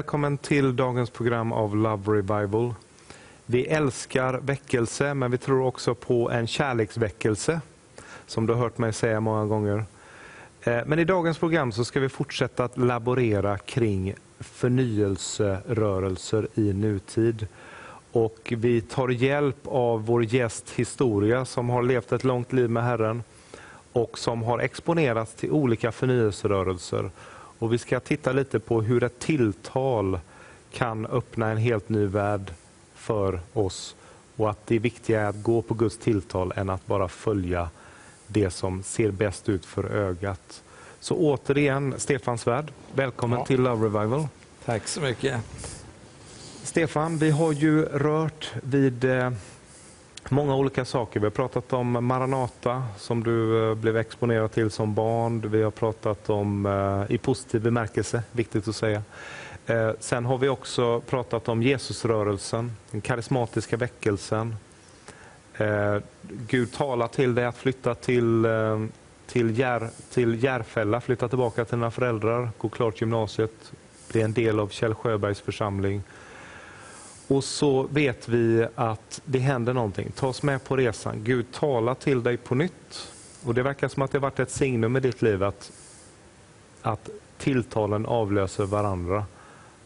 Välkommen till dagens program av Love Revival. Vi älskar väckelse, men vi tror också på en kärleksväckelse, som du har hört mig säga många gånger. Eh, men i dagens program så ska vi fortsätta att laborera kring förnyelserörelser i nutid. Och vi tar hjälp av vår gäst Historia som har levt ett långt liv med Herren och som har exponerats till olika förnyelserörelser. Och vi ska titta lite på hur ett tilltal kan öppna en helt ny värld för oss och att det viktiga är att gå på Guds tilltal än att bara följa det som ser bäst ut för ögat. Så återigen, Stefan Svärd, välkommen ja. till Love Revival. Tack så mycket. Stefan, vi har ju rört vid eh, många olika saker. Vi har pratat om Maranata som du eh, blev exponerad till som barn. Vi har pratat om, eh, i positiv bemärkelse, viktigt att säga. Eh, sen har vi också pratat om Jesusrörelsen, den karismatiska väckelsen. Gud talar till dig att flytta till, till, Jär, till Järfälla, flytta tillbaka till dina föräldrar, gå klart gymnasiet, bli en del av Kjell Sjöbergs församling. Och så vet vi att det händer någonting. Ta oss med på resan. Gud talar till dig på nytt. Och Det verkar som att det varit ett signum i ditt liv att, att tilltalen avlöser varandra.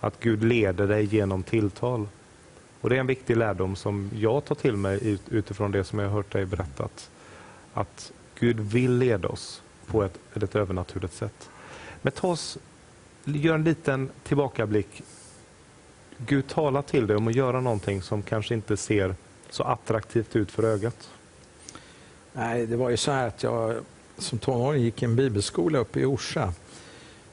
Att Gud leder dig genom tilltal. Och Det är en viktig lärdom som jag tar till mig utifrån det som jag har hört dig berättat. Att Gud vill leda oss på ett, ett övernaturligt sätt. Men ta oss, gör en liten tillbakablick Gud talar till dig om att göra någonting som kanske inte ser så attraktivt ut för ögat? Nej, det var ju så här att jag som tonåring gick i en bibelskola uppe i Orsa.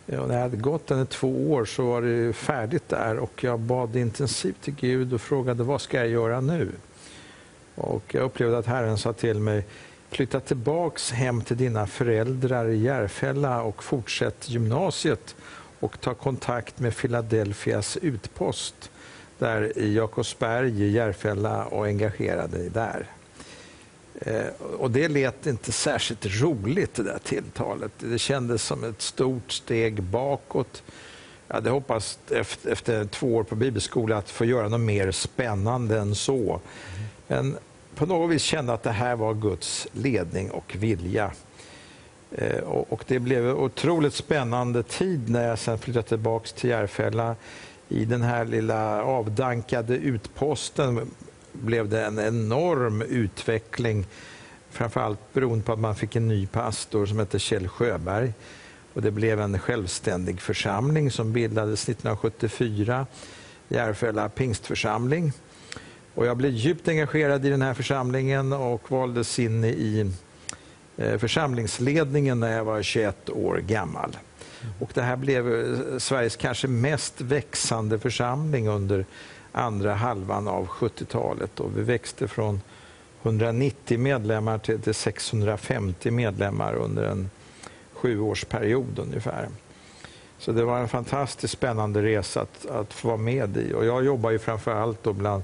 Och när jag hade gått den i två år så var det färdigt där och jag bad intensivt till Gud och frågade vad ska jag göra nu? Och jag upplevde att Herren sa till mig flytta tillbaks hem till dina föräldrar i Järfälla och fortsätt gymnasiet och ta kontakt med Philadelphias utpost där i Jakobsberg, i Järfälla och engagera dig där. Eh, och det lät inte särskilt roligt det där tilltalet. Det kändes som ett stort steg bakåt. Jag hade hoppats efter, efter två år på bibelskola att få göra något mer spännande än så. Men på något vis kände att det här var Guds ledning och vilja. Eh, och det blev en otroligt spännande tid när jag sen flyttade tillbaka till Järfälla. I den här lilla avdankade utposten blev det en enorm utveckling. Framförallt beroende på att man fick en ny pastor som hette Kjell Sjöberg. Och det blev en självständig församling som bildades 1974, Järfälla pingstförsamling. Och jag blev djupt engagerad i den här församlingen och valdes in i församlingsledningen när jag var 21 år gammal. Och det här blev eh, Sveriges kanske mest växande församling under andra halvan av 70-talet. Och vi växte från 190 medlemmar till 650 medlemmar under en sjuårsperiod ungefär. Så det var en fantastiskt spännande resa att, att få vara med i. Och jag jobbar ju framför allt bland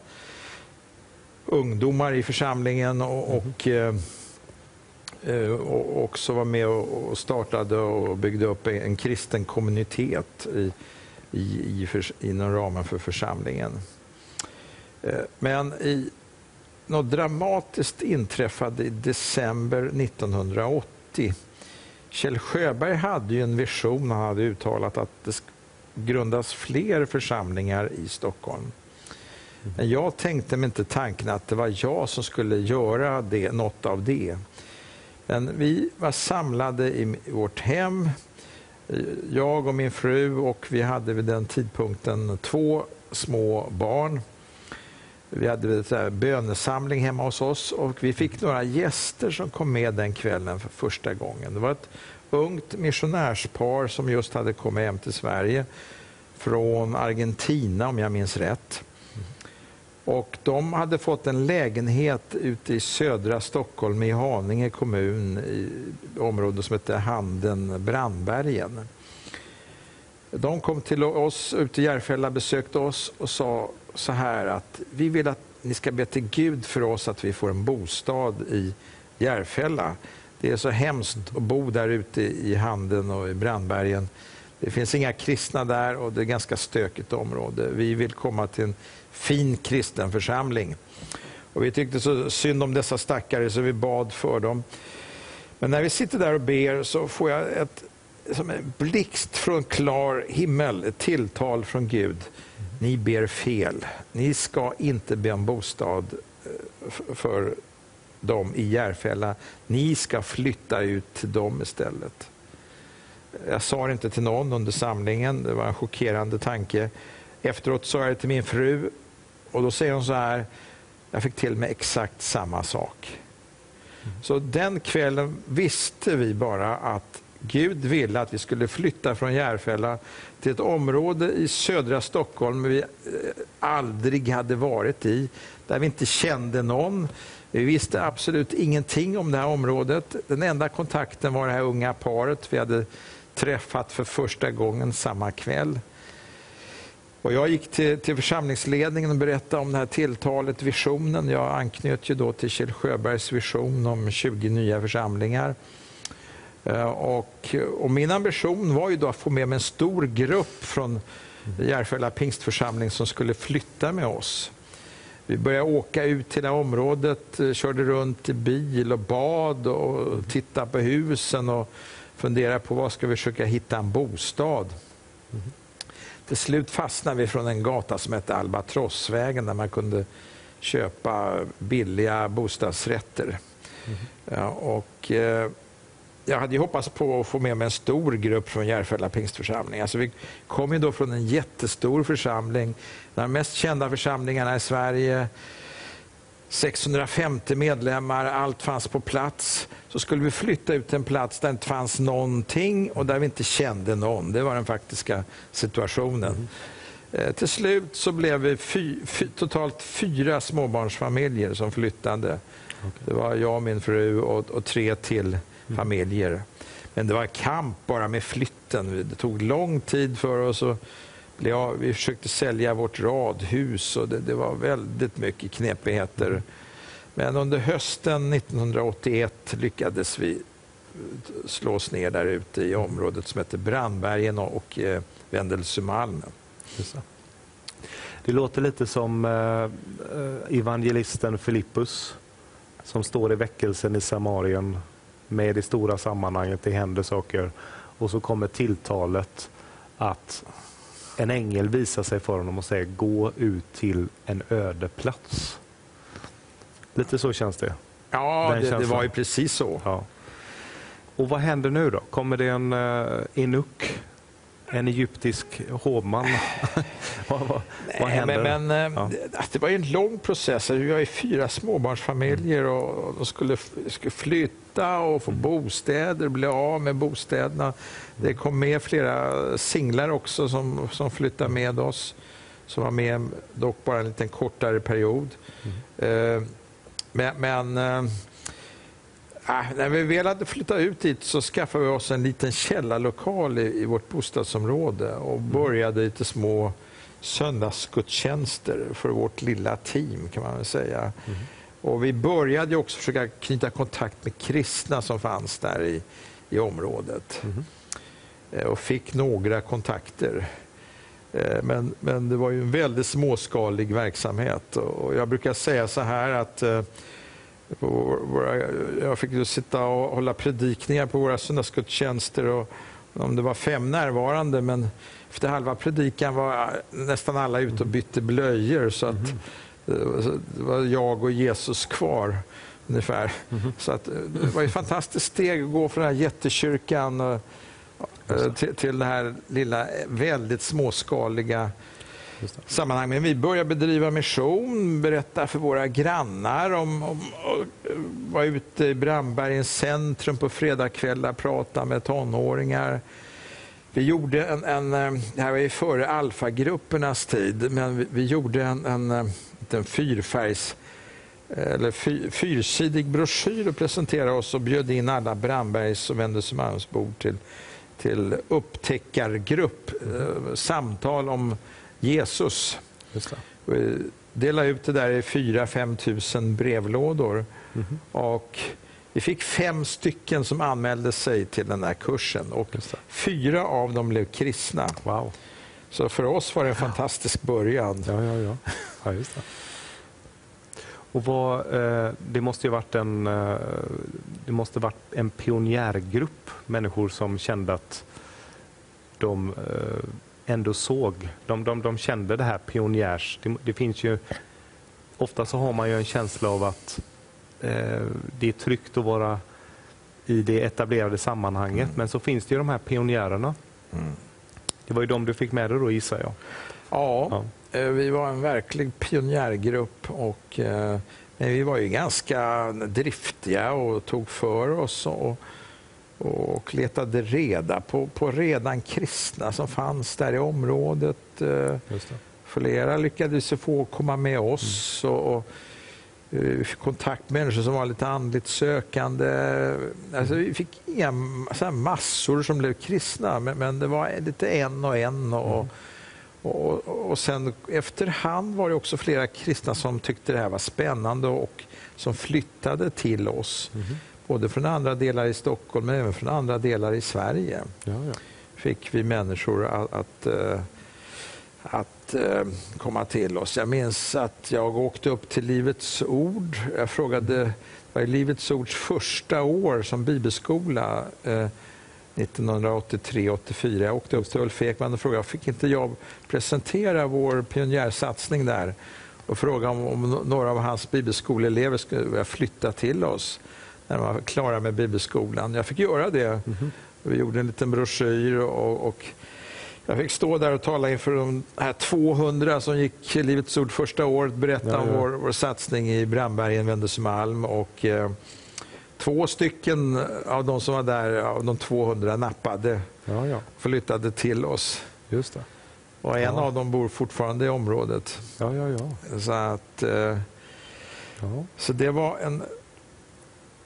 ungdomar i församlingen och, och eh, Eh, Eh, och också var med och startade och byggde upp en kristen kommunitet i, i, i för, inom ramen för församlingen. Eh, men i, något dramatiskt inträffade i december 1980. Kjell Sjöberg hade ju en vision, han hade uttalat att det grundas fler församlingar i Stockholm. Men jag tänkte mig inte tanken att det var jag som skulle göra det, något av det. Men vi var samlade i vårt hem, jag och min fru och vi hade vid den tidpunkten två små barn. Vi hade en bönesamling hemma hos oss och vi fick några gäster som kom med den kvällen för första gången. Det var ett ungt missionärspar som just hade kommit hem till Sverige från Argentina om jag minns rätt. Och de hade fått en lägenhet ute i södra Stockholm i Haninge kommun i området som heter Handen Brandbergen. De kom till oss ute i Järfälla, besökte oss och sa så här att vi vill att ni ska be till Gud för oss att vi får en bostad i Järfälla. Det är så hemskt att bo där ute i Handen och i Brandbergen. Det finns inga kristna där och det är ett ganska stökigt område. Vi vill komma till en fin kristen församling. Och vi tyckte så synd om dessa stackare så vi bad för dem. Men när vi sitter där och ber så får jag ett, som en blixt från klar himmel, ett tilltal från Gud. Ni ber fel. Ni ska inte be om bostad eh, för dem i Järfälla. Ni ska flytta ut till dem istället. Jag sa det inte till någon under samlingen, det var en chockerande tanke. Efteråt sa jag det till min fru och då säger hon så här, jag fick till mig exakt samma sak. Så den kvällen visste vi bara att Gud ville att vi skulle flytta från Järfälla till ett område i södra Stockholm vi eh, aldrig hade varit i, där vi inte kände någon. Vi visste absolut ingenting om det här området. Den enda kontakten var det här unga paret vi hade träffat för första gången samma kväll. Och jag gick till, till församlingsledningen och berättade om det här tilltalet, visionen. Jag anknöt ju då till Kjell Sjöbergs vision om 20 nya församlingar. Eh, och, och, min ambition var ju då att få med mig en stor grupp från Järfälla pingstförsamling som skulle flytta med oss. Vi började åka ut till det här området, eh, körde runt i bil och bad och tittade på husen och funderade på var ska vi försöka hitta en bostad. Mm-hmm. Till slut fastnade vi från en gata som hette Albatrossvägen där man kunde köpa billiga bostadsrätter. Mm. Ja, och, eh, jag hade hoppats på att få med mig en stor grupp från Järfälla pingstförsamling. Alltså vi kom ju då från en jättestor församling, de mest kända församlingarna i Sverige. 650 medlemmar, allt fanns på plats. Så skulle vi flytta ut en plats där det inte fanns någonting och där vi inte kände någon. Det var den faktiska situationen. Mm. Eh, till slut så blev vi fy, fy, totalt fyra småbarnsfamiljer som flyttade. Okay. Det var jag och min fru och, och tre till mm. familjer. Men det var kamp bara med flytten. Det tog lång tid för oss. Och ja, vi försökte sälja vårt radhus och det, det, var väldigt mycket knepigheter. Men under hösten 1981 lyckades vi slå oss ner där ute i området som heter Brandbergen och eh, Vendelsömalmen. Det låter lite som eh, eh, evangelisten Filippus som står i väckelsen i Samarien med det stora sammanhanget, det händer saker och så kommer tilltalet att en ängel visar sig för honom och säger gå ut till en öde plats. Lite så känns det. Ja, det, det, var ju precis så. Ja. Och vad händer nu då? Kommer det en uh, inuk? En egyptisk hovman? vad, vad, Nej, vad händer? Men, men ja. Det var en lång process. Vi var ju fyra småbarnsfamiljer och de skulle, skulle flytta och få mm. bostäder, bli av med bostäderna. Det kom med flera singlar också som, som flyttade med oss, som var med dock bara en liten kortare period. Mm. Men, men äh, när vi väl hade flyttat ut dit så skaffade vi oss en liten källarlokal i, i vårt bostadsområde och mm. började lite små söndagsgudstjänster för vårt lilla team kan man väl säga. Mm. Och vi började också försöka knyta kontakt med kristna som fanns där i, i området. Mm. Och fick några kontakter. Eh, men, men det var ju en väldigt småskalig verksamhet. Och jag brukar säga så här att eh, våra, jag fick ju sitta och hålla predikningar på våra söndagsgudstjänster. Och, om det var fem närvarande, men efter halva predikan var nästan alla ute och bytte blöjor. Så att mm. det var jag och Jesus kvar ungefär. Mm. Så att det var ett fantastiskt steg att gå från den här jättekyrkan Eh, till, till det här lilla, väldigt småskaliga sammanhang. Men vi börjar bedriva mission, berätta för våra grannar om, om, vara ute i Brandbergens centrum på fredagskvällar, prata med tonåringar. Vi gjorde en, en, eh, det här var ju före alfagruppernas tid, men vi, vi gjorde en, en, eh, en fyrfärgs eh, eller fyr, fyrsidig broschyr och presenterade oss och bjöd in alla Brandbergs och Wendelström till till upptäckargrupp, eh, samtal om Jesus. Vi delade ut det där i 4-5 tusen brevlådor. Mm. Och Vi fick fem stycken som anmälde sig till den här kursen och fyra av dem blev kristna. Wow. Så för oss var det en fantastisk början. Ja, ja, ja. ja just det. Och vad, eh, det måste ju varit en, eh, det måste varit en pionjärgrupp människor som kände att de eh, ändå såg, de, de, de kände det här pionjärs... Det, det, finns ju, ofta så har man ju en känsla av att eh, det är tryggt att vara i det etablerade sammanhanget, mm. men så finns det ju de här pionjärerna. Mm. Det var ju de du fick med dig då gissar jag? Ja, ja. Eh, vi var en verklig pionjärgrupp och eh, men vi var ju ganska driftiga och tog för oss och, och letade reda på, på redan kristna som fanns där i området. Eh, Flera lyckades få komma med oss mm. och, och vi fick kontakt med människor som var lite andligt sökande. Alltså, vi fick inga massor som blev kristna, men, men, det var lite en och en. Och, mm. och, och sen efterhand var det också flera kristna som tyckte det här var spännande och som flyttade till oss. Mm. Både från andra delar i Stockholm men även från andra delar i Sverige. Ja, ja. fick vi människor att, att eh, att eh, komma till oss. Jag minns att jag åkte upp till Livets Ord. Jag frågade, var Livets Ords första år som bibelskola eh, 1983-84. Jag åkte upp till Ulf Ekman och frågade, fick inte jag presentera vår pionjärsatsning där? Och frågade om, om några av hans bibelskoleelever skulle flytta till oss när de var klara med bibelskolan. Jag fick göra det. Mm -hmm. Vi gjorde en liten broschyr och, och jag fick stå där och tala inför de här 200 som gick Livets Ord första året, berätta ja, ja. om vår, vår satsning i Brandbergen, Vendelsömalm. Och, eh, två stycken av de som var där, av de 200, nappade ja, ja. flyttade till oss. Just det. Och en ja. av dem bor fortfarande i området. Ja, ja, ja. Så, att, eh, så det var en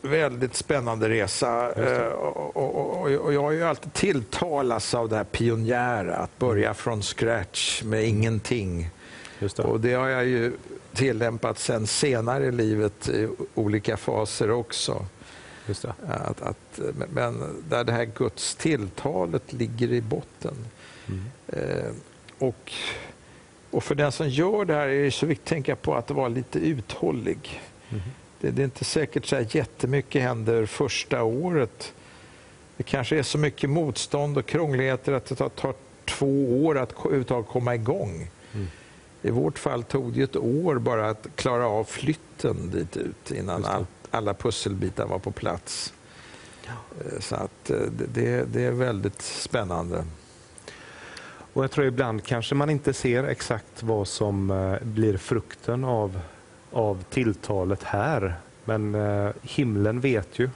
väldigt spännande resa. Eh, och, och, och, och, jag har ju alltid tilltalats av det här pionjära, att börja från scratch med ingenting. Det. Och det har jag ju tillämpat sen senare i livet i olika faser också. Att, att, men där det här Guds tilltalet ligger i botten. Mm. Eh, och, och för den som gör det här är det så viktigt att tänka på att vara lite uthållig. Mm det, det är inte säkert så här jättemycket händer första året. Det kanske är så mycket motstånd och krångligheter att det tar, tar två år att överhuvudtaget komma igång. Mm. I vårt fall tog det ett år bara att klara av flytten dit ut innan all, alla pusselbitar var på plats. Ja. Eh, så att eh, det, det, är väldigt spännande. Och Jag tror ibland kanske man inte ser exakt vad som eh, blir frukten av av tilltalet här. Men eh, himlen vet ju,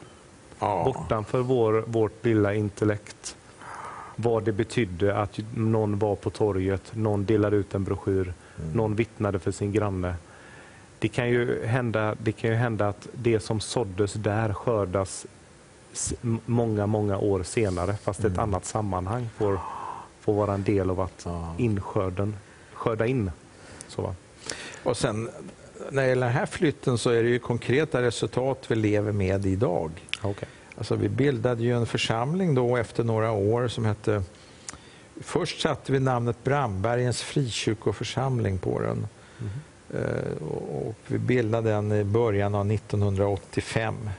ja. bortanför vår, vårt lilla intellekt, vad det betydde att någon var på torget, någon delade ut en broschyr, mm. någon vittnade för sin granne. Det kan, ju hända, det kan ju hända att det som såddes där skördas många, många år senare, fast mm. ett annat sammanhang får, får vara en del av att inskörden, skörda in. Så, Och sen när det gäller den här flytten så är det ju konkreta resultat vi lever med idag. Okay. Alltså vi bildade ju en församling då efter några år som hette Först satte vi namnet Brandbergens frikyrkoförsamling på den. Mm. och vi bildade den i början av 1985.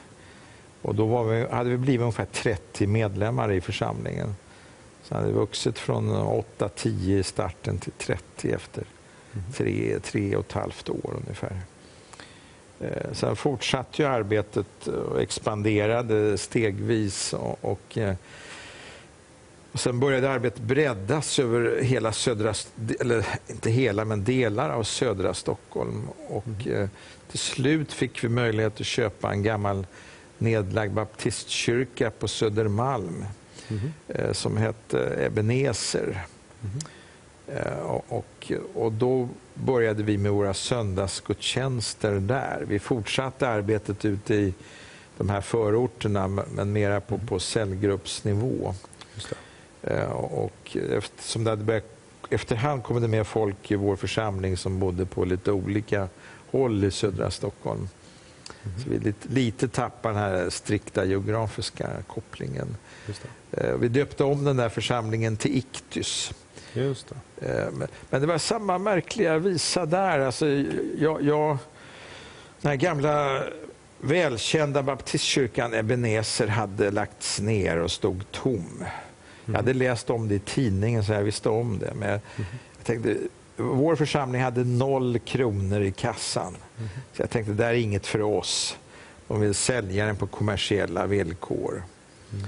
Och då vi, hade vi blivit ungefär 30 medlemmar i församlingen. Så hade vi vuxit från 8-10 i starten till 30 efter tre, tre och ett halvt år ungefär. Eh, sen fortsatte ju arbetet och expanderade stegvis och, och, eh, och sen började arbetet breddas över hela södra, eller inte hela, men delar av södra Stockholm. Och mm. till slut fick vi möjlighet att köpa en gammal nedlagd baptistkyrka på Södermalm mm. som hette Ebenezer. Mm. Eh, och, och då började vi med våra söndagsgudstjänster där. Vi fortsatte arbetet ute i de här förorterna, men mera på, på cellgruppsnivå. Eh, och eftersom det hade börjat, efterhand kom det med folk i vår församling som bodde på lite olika håll i södra Stockholm. Mm. Så vi lite, lite tappar den här strikta geografiska kopplingen. Eh, vi döpte om den där församlingen till Iktys. Just det. Eh, men det var samma märkliga visa där. Alltså, jag, jag, den här gamla välkända baptistkyrkan Ebenezer hade lagts ner och stod tom. Jag hade läst om det i tidningen så jag visste om det. Men jag tänkte, vår församling hade noll kronor i kassan. Så jag tänkte, det är inget för oss. De vill sälja den på kommersiella villkor. Mm.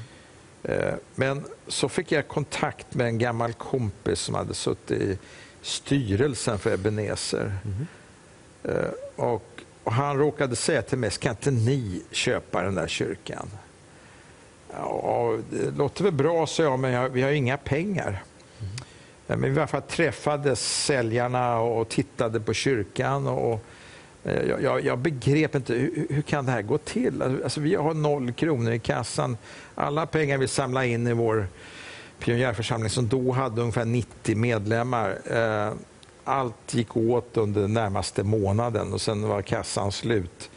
Men så fick jag kontakt med en gammal kompis som hade suttit i styrelsen för Ebenezer. Mm. Och, och, han råkade säga till mig, ska inte ni köpa den där kyrkan? Ja, det låter väl bra, sa jag, men jag, vi har inga pengar. Mm. Men i alla fall träffades säljarna och tittade på kyrkan. Och, eh, jag, jag, jag begrep inte, hur, hur, kan det här gå till? Alltså, vi har noll kronor i kassan. Alla pengar vi samlade in i vår pionjärförsamling som då hade ungefär 90 medlemmar. Eh, allt gick åt under den närmaste månaden och sen var kassan slut.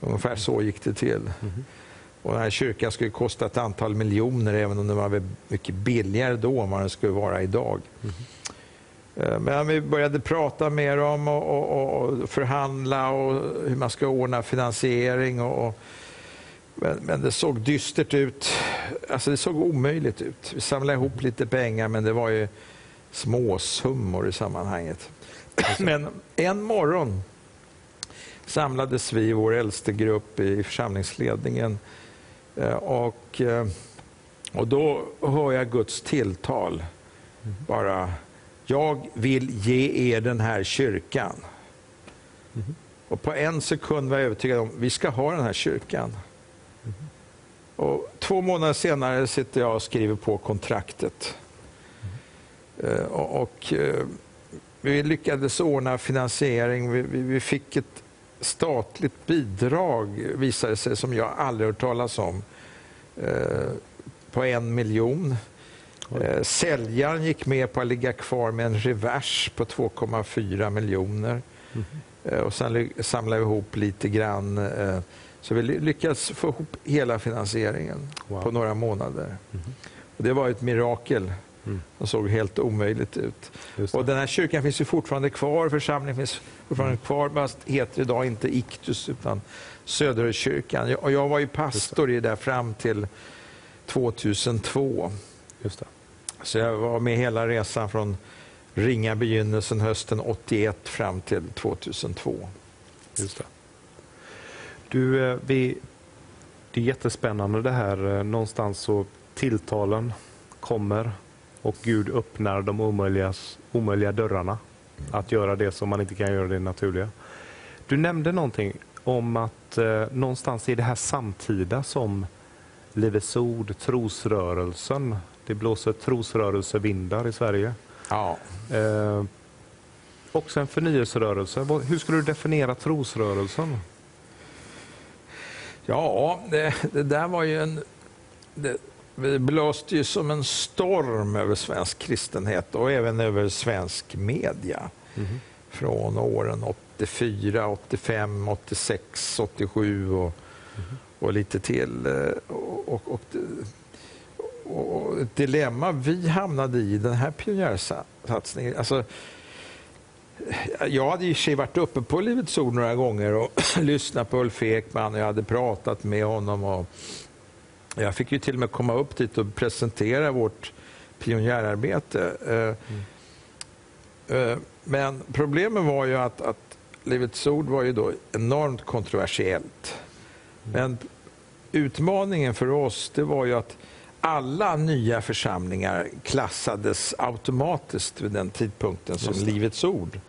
Ungefär så gick det till. Mm. Och den här kyrkan skulle kosta ett antal miljoner även om den var mycket billigare då än vad den skulle vara idag. Mm. Men vi började prata med dem och, och, och, förhandla och hur man ska ordna finansiering. Och, men, men, det såg dystert ut. Alltså det såg omöjligt ut. Vi samlade ihop lite pengar men det var ju småsummor i sammanhanget. Men en morgon samlades vi, vår äldste grupp i församlingsledningen Eh, och, eh, och då hör jag Guds tilltal. Bara, jag vill ge er den här kyrkan. Mm. Och på en sekund var jag övertygad om, vi ska ha den här kyrkan. Mm. Och två månader senare sitter jag och skriver på kontraktet. Mm. Och, och, vi lyckades ordna finansiering. Vi, vi, vi fick ett statligt bidrag, visade sig, som jag aldrig hört talas om, eh, på en miljon. Eh, säljaren gick med på att ligga kvar med en revers på 2,4 miljoner. Mm. Och sen samlade vi ihop lite grann. Eh, så vi lyckades få ihop hela finansieringen wow. på några månader. Mm. Och det var ett mirakel. Mm. Det såg helt omöjligt ut. Och den här kyrkan finns ju fortfarande kvar, församlingen finns fortfarande mm. kvar, fast heter idag inte Iktus utan Söderkyrkan. Och jag var ju pastor i det fram till 2002. Just det. Så jag var med hela resan från ringa begynnelsen hösten 81 fram till 2002. Just det. Du, eh, vi, det är jättespännande det här. Eh, någonstans så tilltalen kommer och Gud öppnar de omöjliga, omöjliga dörrarna. Att göra det som man inte kan göra det naturliga. Du nämnde någonting om att eh, någonstans i det här samtida som Livets Ord, trosrörelsen, det blåser trosrörelsevindar i Sverige. Ja. Eh, också en förnyelserörelse. Hur skulle du definiera trosrörelsen? Ja, det, det där var ju en... Det, det blåste ju som en storm över svensk kristenhet och även över svensk media. Mm. Från åren 84, 85, 86, 87 och, mm. och lite till. Och, och, och, och, ett dilemma vi hamnade i, den här pionjärsatsningen. Alltså, jag hade i sig varit uppe på Livets Ord några gånger och lyssnat på Ulf Ekman och jag hade pratat med honom. Och jag fick ju till och med komma upp dit och presentera vårt pionjärarbete. Mm. Men problemet var ju att, att Livets Ord var ju då enormt kontroversiellt. Mm. Men utmaningen för oss det var ju att alla nya församlingar klassades automatiskt vid den tidpunkten som Livets Ord.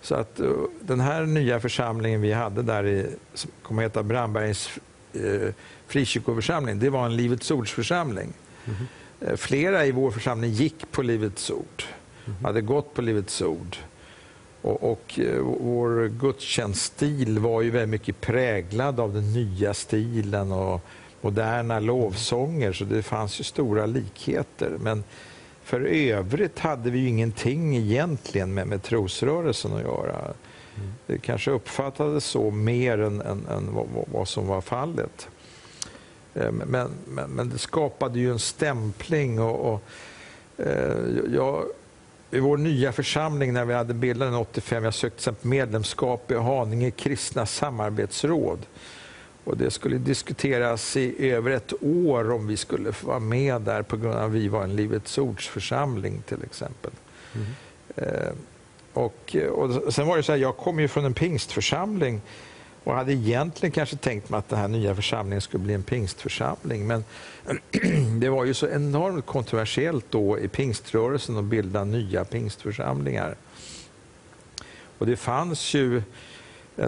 Så att uh, den här nya församlingen vi hade där i, som kommer att heta Brandbergens uh, frikyrkoförsamling, det var en Livets Ords-församling. Mm. Uh, flera i vår församling gick på Livets Ord, mm. hade gått på Livets Ord. Och, och uh, vår gudstjänststil var ju väldigt mycket präglad av den nya stilen och moderna lovsånger, så det fanns ju stora likheter. Men för övrigt hade vi ju ingenting egentligen med, med trosrörelsen att göra. Det kanske uppfattades så mer än, än, än vad, vad, som var fallet. Eh, men, men, men, det skapade ju en stämpling och, och eh, jag, i vår nya församling när vi hade bildat den 85, jag sökte medlemskap i Haninge kristna samarbetsråd. Och det skulle diskuteras i över ett år om vi skulle få vara med där på grund av att vi var en Livets Ords församling till exempel. Mm. Eh, och, och sen var det så här, jag kom ju från en pingstförsamling och hade egentligen kanske tänkt mig att den här nya församlingen skulle bli en pingstförsamling. Men det var ju så enormt kontroversiellt då i pingströrelsen att bilda nya pingstförsamlingar. Och det fanns ju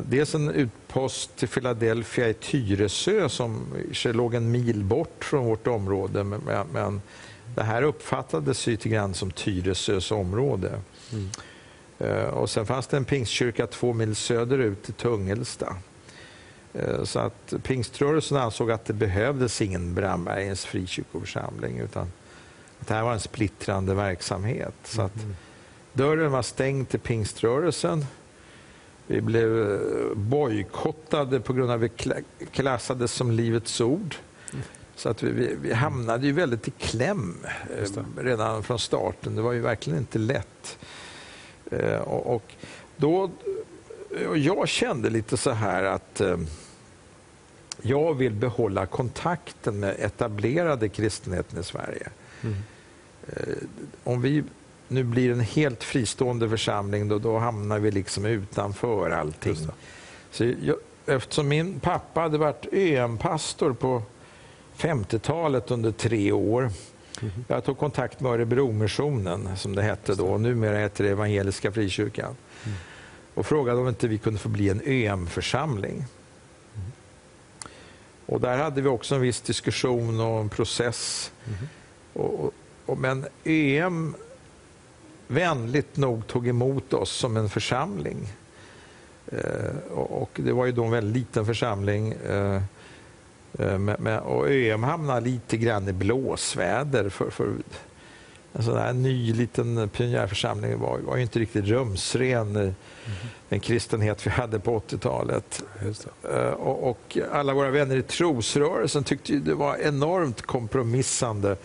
dels en utpost till Philadelphia i Tyresö som låg en mil bort från vårt område. Men, men det här uppfattades lite grann som Tyresös område. Mm. Uh, och sen fanns det en pingstkyrka två mil söderut i Tungelsta. Uh, så att pingströrelsen ansåg att det behövdes ingen Brandbergens frikyrkoförsamling utan att det här var en splittrande verksamhet. Så att mm. dörren var stängd till pingströrelsen vi blev eh, bojkottade på grund av att vi klassades som Livets ord. Så att vi, vi, vi hamnade ju väldigt i kläm eh, redan från starten. Det var ju verkligen inte lätt. Eh, och, och då, och jag kände lite så här att jag vill behålla kontakten med etablerade kristenheten i Sverige. Mm. Om vi nu blir en helt fristående församling, då, då hamnar vi liksom utanför allting. Så jag, eftersom min pappa hade varit ÖM-pastor på 50-talet under tre år. Mm. Jag tog kontakt med Örebromissionen, som det hette då. Och numera heter det Evangeliska Frikyrkan. Mm. Och frågade om inte vi kunde få bli en ÖM-församling. Mm. Och där hade vi också en viss diskussion och en process. Mm. Och, och, men ÖM vänligt nog tog emot oss som en församling. Eh, och det var ju då en väldigt liten församling. Eh, eh och ÖM hamnade lite grann i blåsväder. För, för en sån här ny liten pionjärförsamling var, var ju inte riktigt rumsren. Mm. Den kristenhet vi hade på 80-talet. Eh, och, och, alla våra vänner i trosrörelsen tyckte det var enormt kompromissande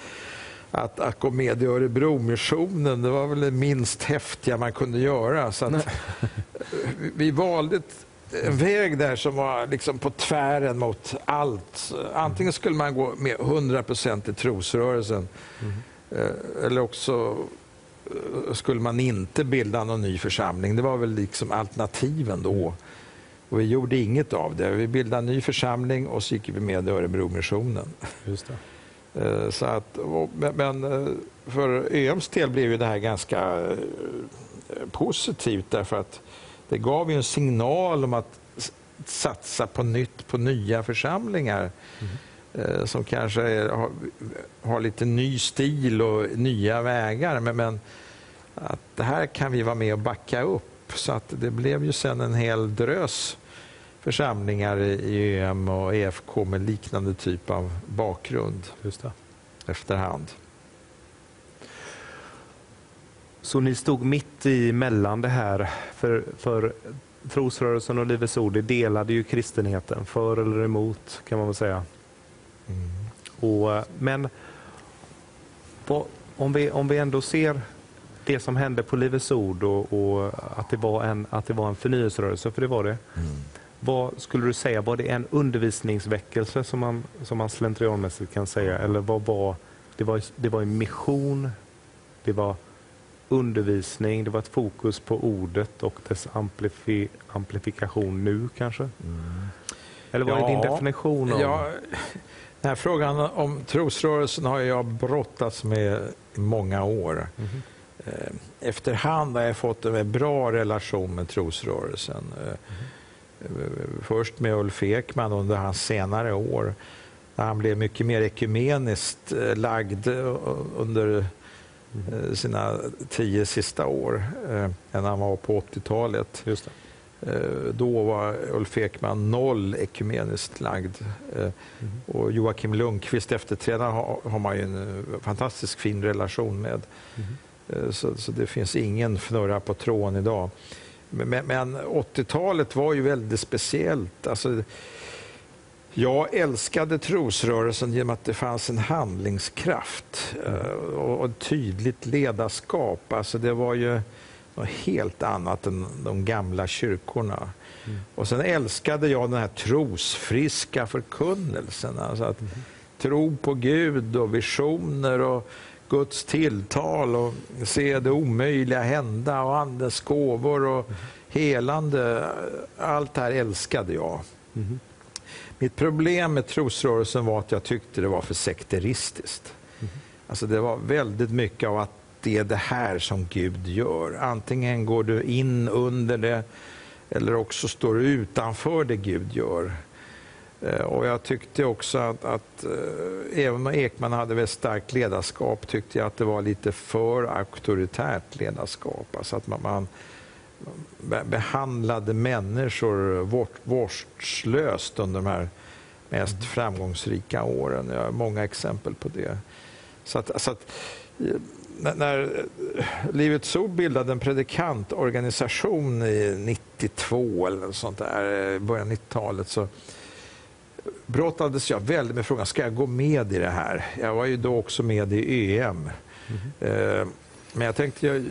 att, att gå med i Örebromissionen, det var väl det minst häftiga man kunde göra. Så att, vi valde en väg där som var liksom på tvären mot allt. Antingen skulle man gå med 100% i trosrörelsen mm. eller också eh, skulle man inte bilda någon ny församling. Det var väl liksom alternativen då. Och vi gjorde inget av det. Vi bildade en ny församling och så gick vi med i Örebromissionen. Just det. Eh, så att, men eh, för ÖMs del blev ju det här ganska eh, positivt därför att det gav ju en signal om att satsa på nytt på nya församlingar mm. som kanske är, har, har, lite ny stil och nya vägar. Men, men, att det här kan vi vara med och backa upp. Så att det blev ju sen en hel drös församlingar i ÖM och EFK med liknande typ av bakgrund Just det. efterhand. Så ni stod mitt i mellan det här, för, för trosrörelsen och Livets Ord delade ju kristenheten, för eller emot kan man väl säga. Mm. Och, men på, om, vi, om vi ändå ser det som hände på Livets Ord och, och, att, det var en, att det var en förnyelserörelse, för det var det. Mm. Vad skulle du säga, var det en undervisningsväckelse som man, som man slentrianmässigt kan säga? Eller vad var, det var, det var en mission, det var undervisning, det var ett fokus på ordet och dess amplifi, amplifikation nu kanske? Mm. Eller vad ja, är din definition? Av... Ja, den här frågan om trosrörelsen har jag brottats med i många år. Mm. Efterhand har jag fått en bra relation med trosrörelsen. Mm först med Ulf Ekman under hans senare år. När han blev mycket mer ekumeniskt eh, lagd eh, under eh, sina tio sista år än han var på 80-talet. Då var Ulf Ekman noll ekumeniskt lagd. Mm. Och Joakim Lundqvist, efterträdaren, har, man ju en fantastiskt fin relation med. Mm. Så, så, det finns ingen fnurra på tråden idag. Men, men 80-talet var ju väldigt speciellt. Alltså, jag älskade trosrörelsen genom att det fanns en handlingskraft eh, och ett tydligt ledarskap. Alltså det var ju något helt annat än de gamla kyrkorna. Mm. Och sen älskade jag den här trosfriska förkunnelsen. Alltså att mm. tro på Gud och visioner och Guds tilltal och se det omöjliga hända och Andens gåvor och helande. Allt det här älskade jag. Mm. Mitt problem med trosrörelsen var att jag tyckte det var för sekteristiskt. Mm. Alltså det var väldigt mycket av att det är det här som Gud gör. Antingen går du in under det eller också står du utanför det Gud gör. Eh, och jag tyckte också att, att eh, även om Ekman hade väldigt starkt ledarskap tyckte jag att det var lite för auktoritärt ledarskap. Alltså att man, man behandlade människor vårdslöst under de här mest mm. framgångsrika åren. Jag har många exempel på det. Så att, så att, när Livets Ord bildade en predikantorganisation i 92 eller sånt där, början av 90-talet, så brottades jag väldigt med frågan, ska jag gå med i det här? Jag var ju då också med i EM. Mm. Men jag tänkte, jag,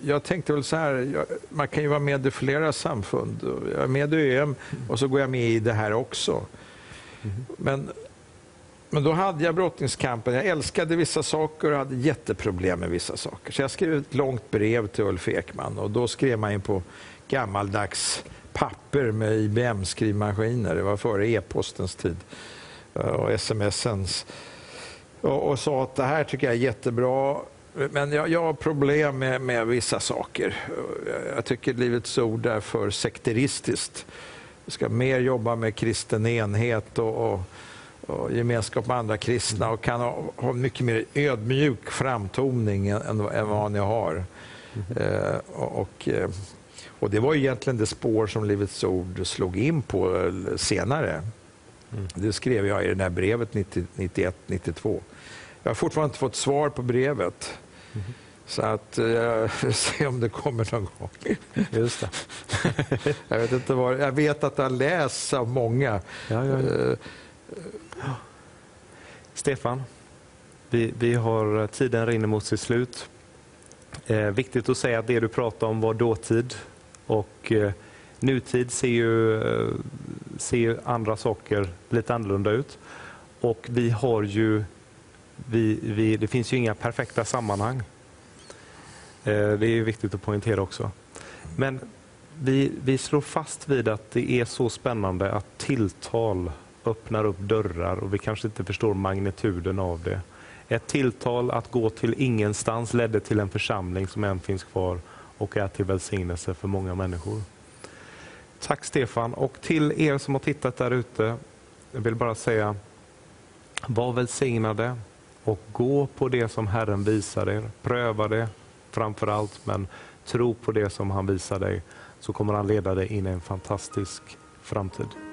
jag tänkte väl så här, man kan ju vara med i flera samfund. Jag är med i ÖM och så går jag med i det här också. Mm. Men, men då hade jag brottningskampen. Jag älskade vissa saker och hade jätteproblem med vissa saker. Så jag skrev ett långt brev till Ulf Ekman och då skrev man in på gammaldags papper med IBM-skrivmaskiner. Det var före e-postens tid och smsens. Och, och sa att det här tycker jag är jättebra men jag, jag har problem med, med, vissa saker. Jag tycker Livets Ord är för sekteristiskt. Vi ska mer jobba med kristen enhet och, och, och gemenskap med andra kristna och kan ha, ha mycket mer ödmjuk framtoning än, än vad ni har. Mm. Eh, och, och, det var egentligen det spår som Livets Ord slog in på senare. Mm. Det skrev jag i det här brevet 91, 92. Jag har fortfarande inte fått svar på brevet. Mm. Så att eh, jag får se om det kommer någon gång. Just det. jag, vet inte var, jag vet att det har lästs av många. Ja, ja, ja. Uh, Stefan, vi, vi har, tiden rinner mot sitt slut. Eh, viktigt att säga att det du pratade om var dåtid och eh, nutid ser ju, eh, ser ju andra saker lite annorlunda ut. Och vi har ju vi, vi, det finns ju inga perfekta sammanhang. Eh, det är viktigt att poängtera också. Men vi, vi slår fast vid att det är så spännande att tilltal öppnar upp dörrar och vi kanske inte förstår magnituden av det. Ett tilltal att gå till ingenstans ledde till en församling som än finns kvar och är till välsignelse för många människor. Tack Stefan och till er som har tittat där ute, jag vill bara säga var välsignade och gå på det som Herren visar er. Pröva det framför allt, men tro på det som han visar dig så kommer han leda dig in i en fantastisk framtid.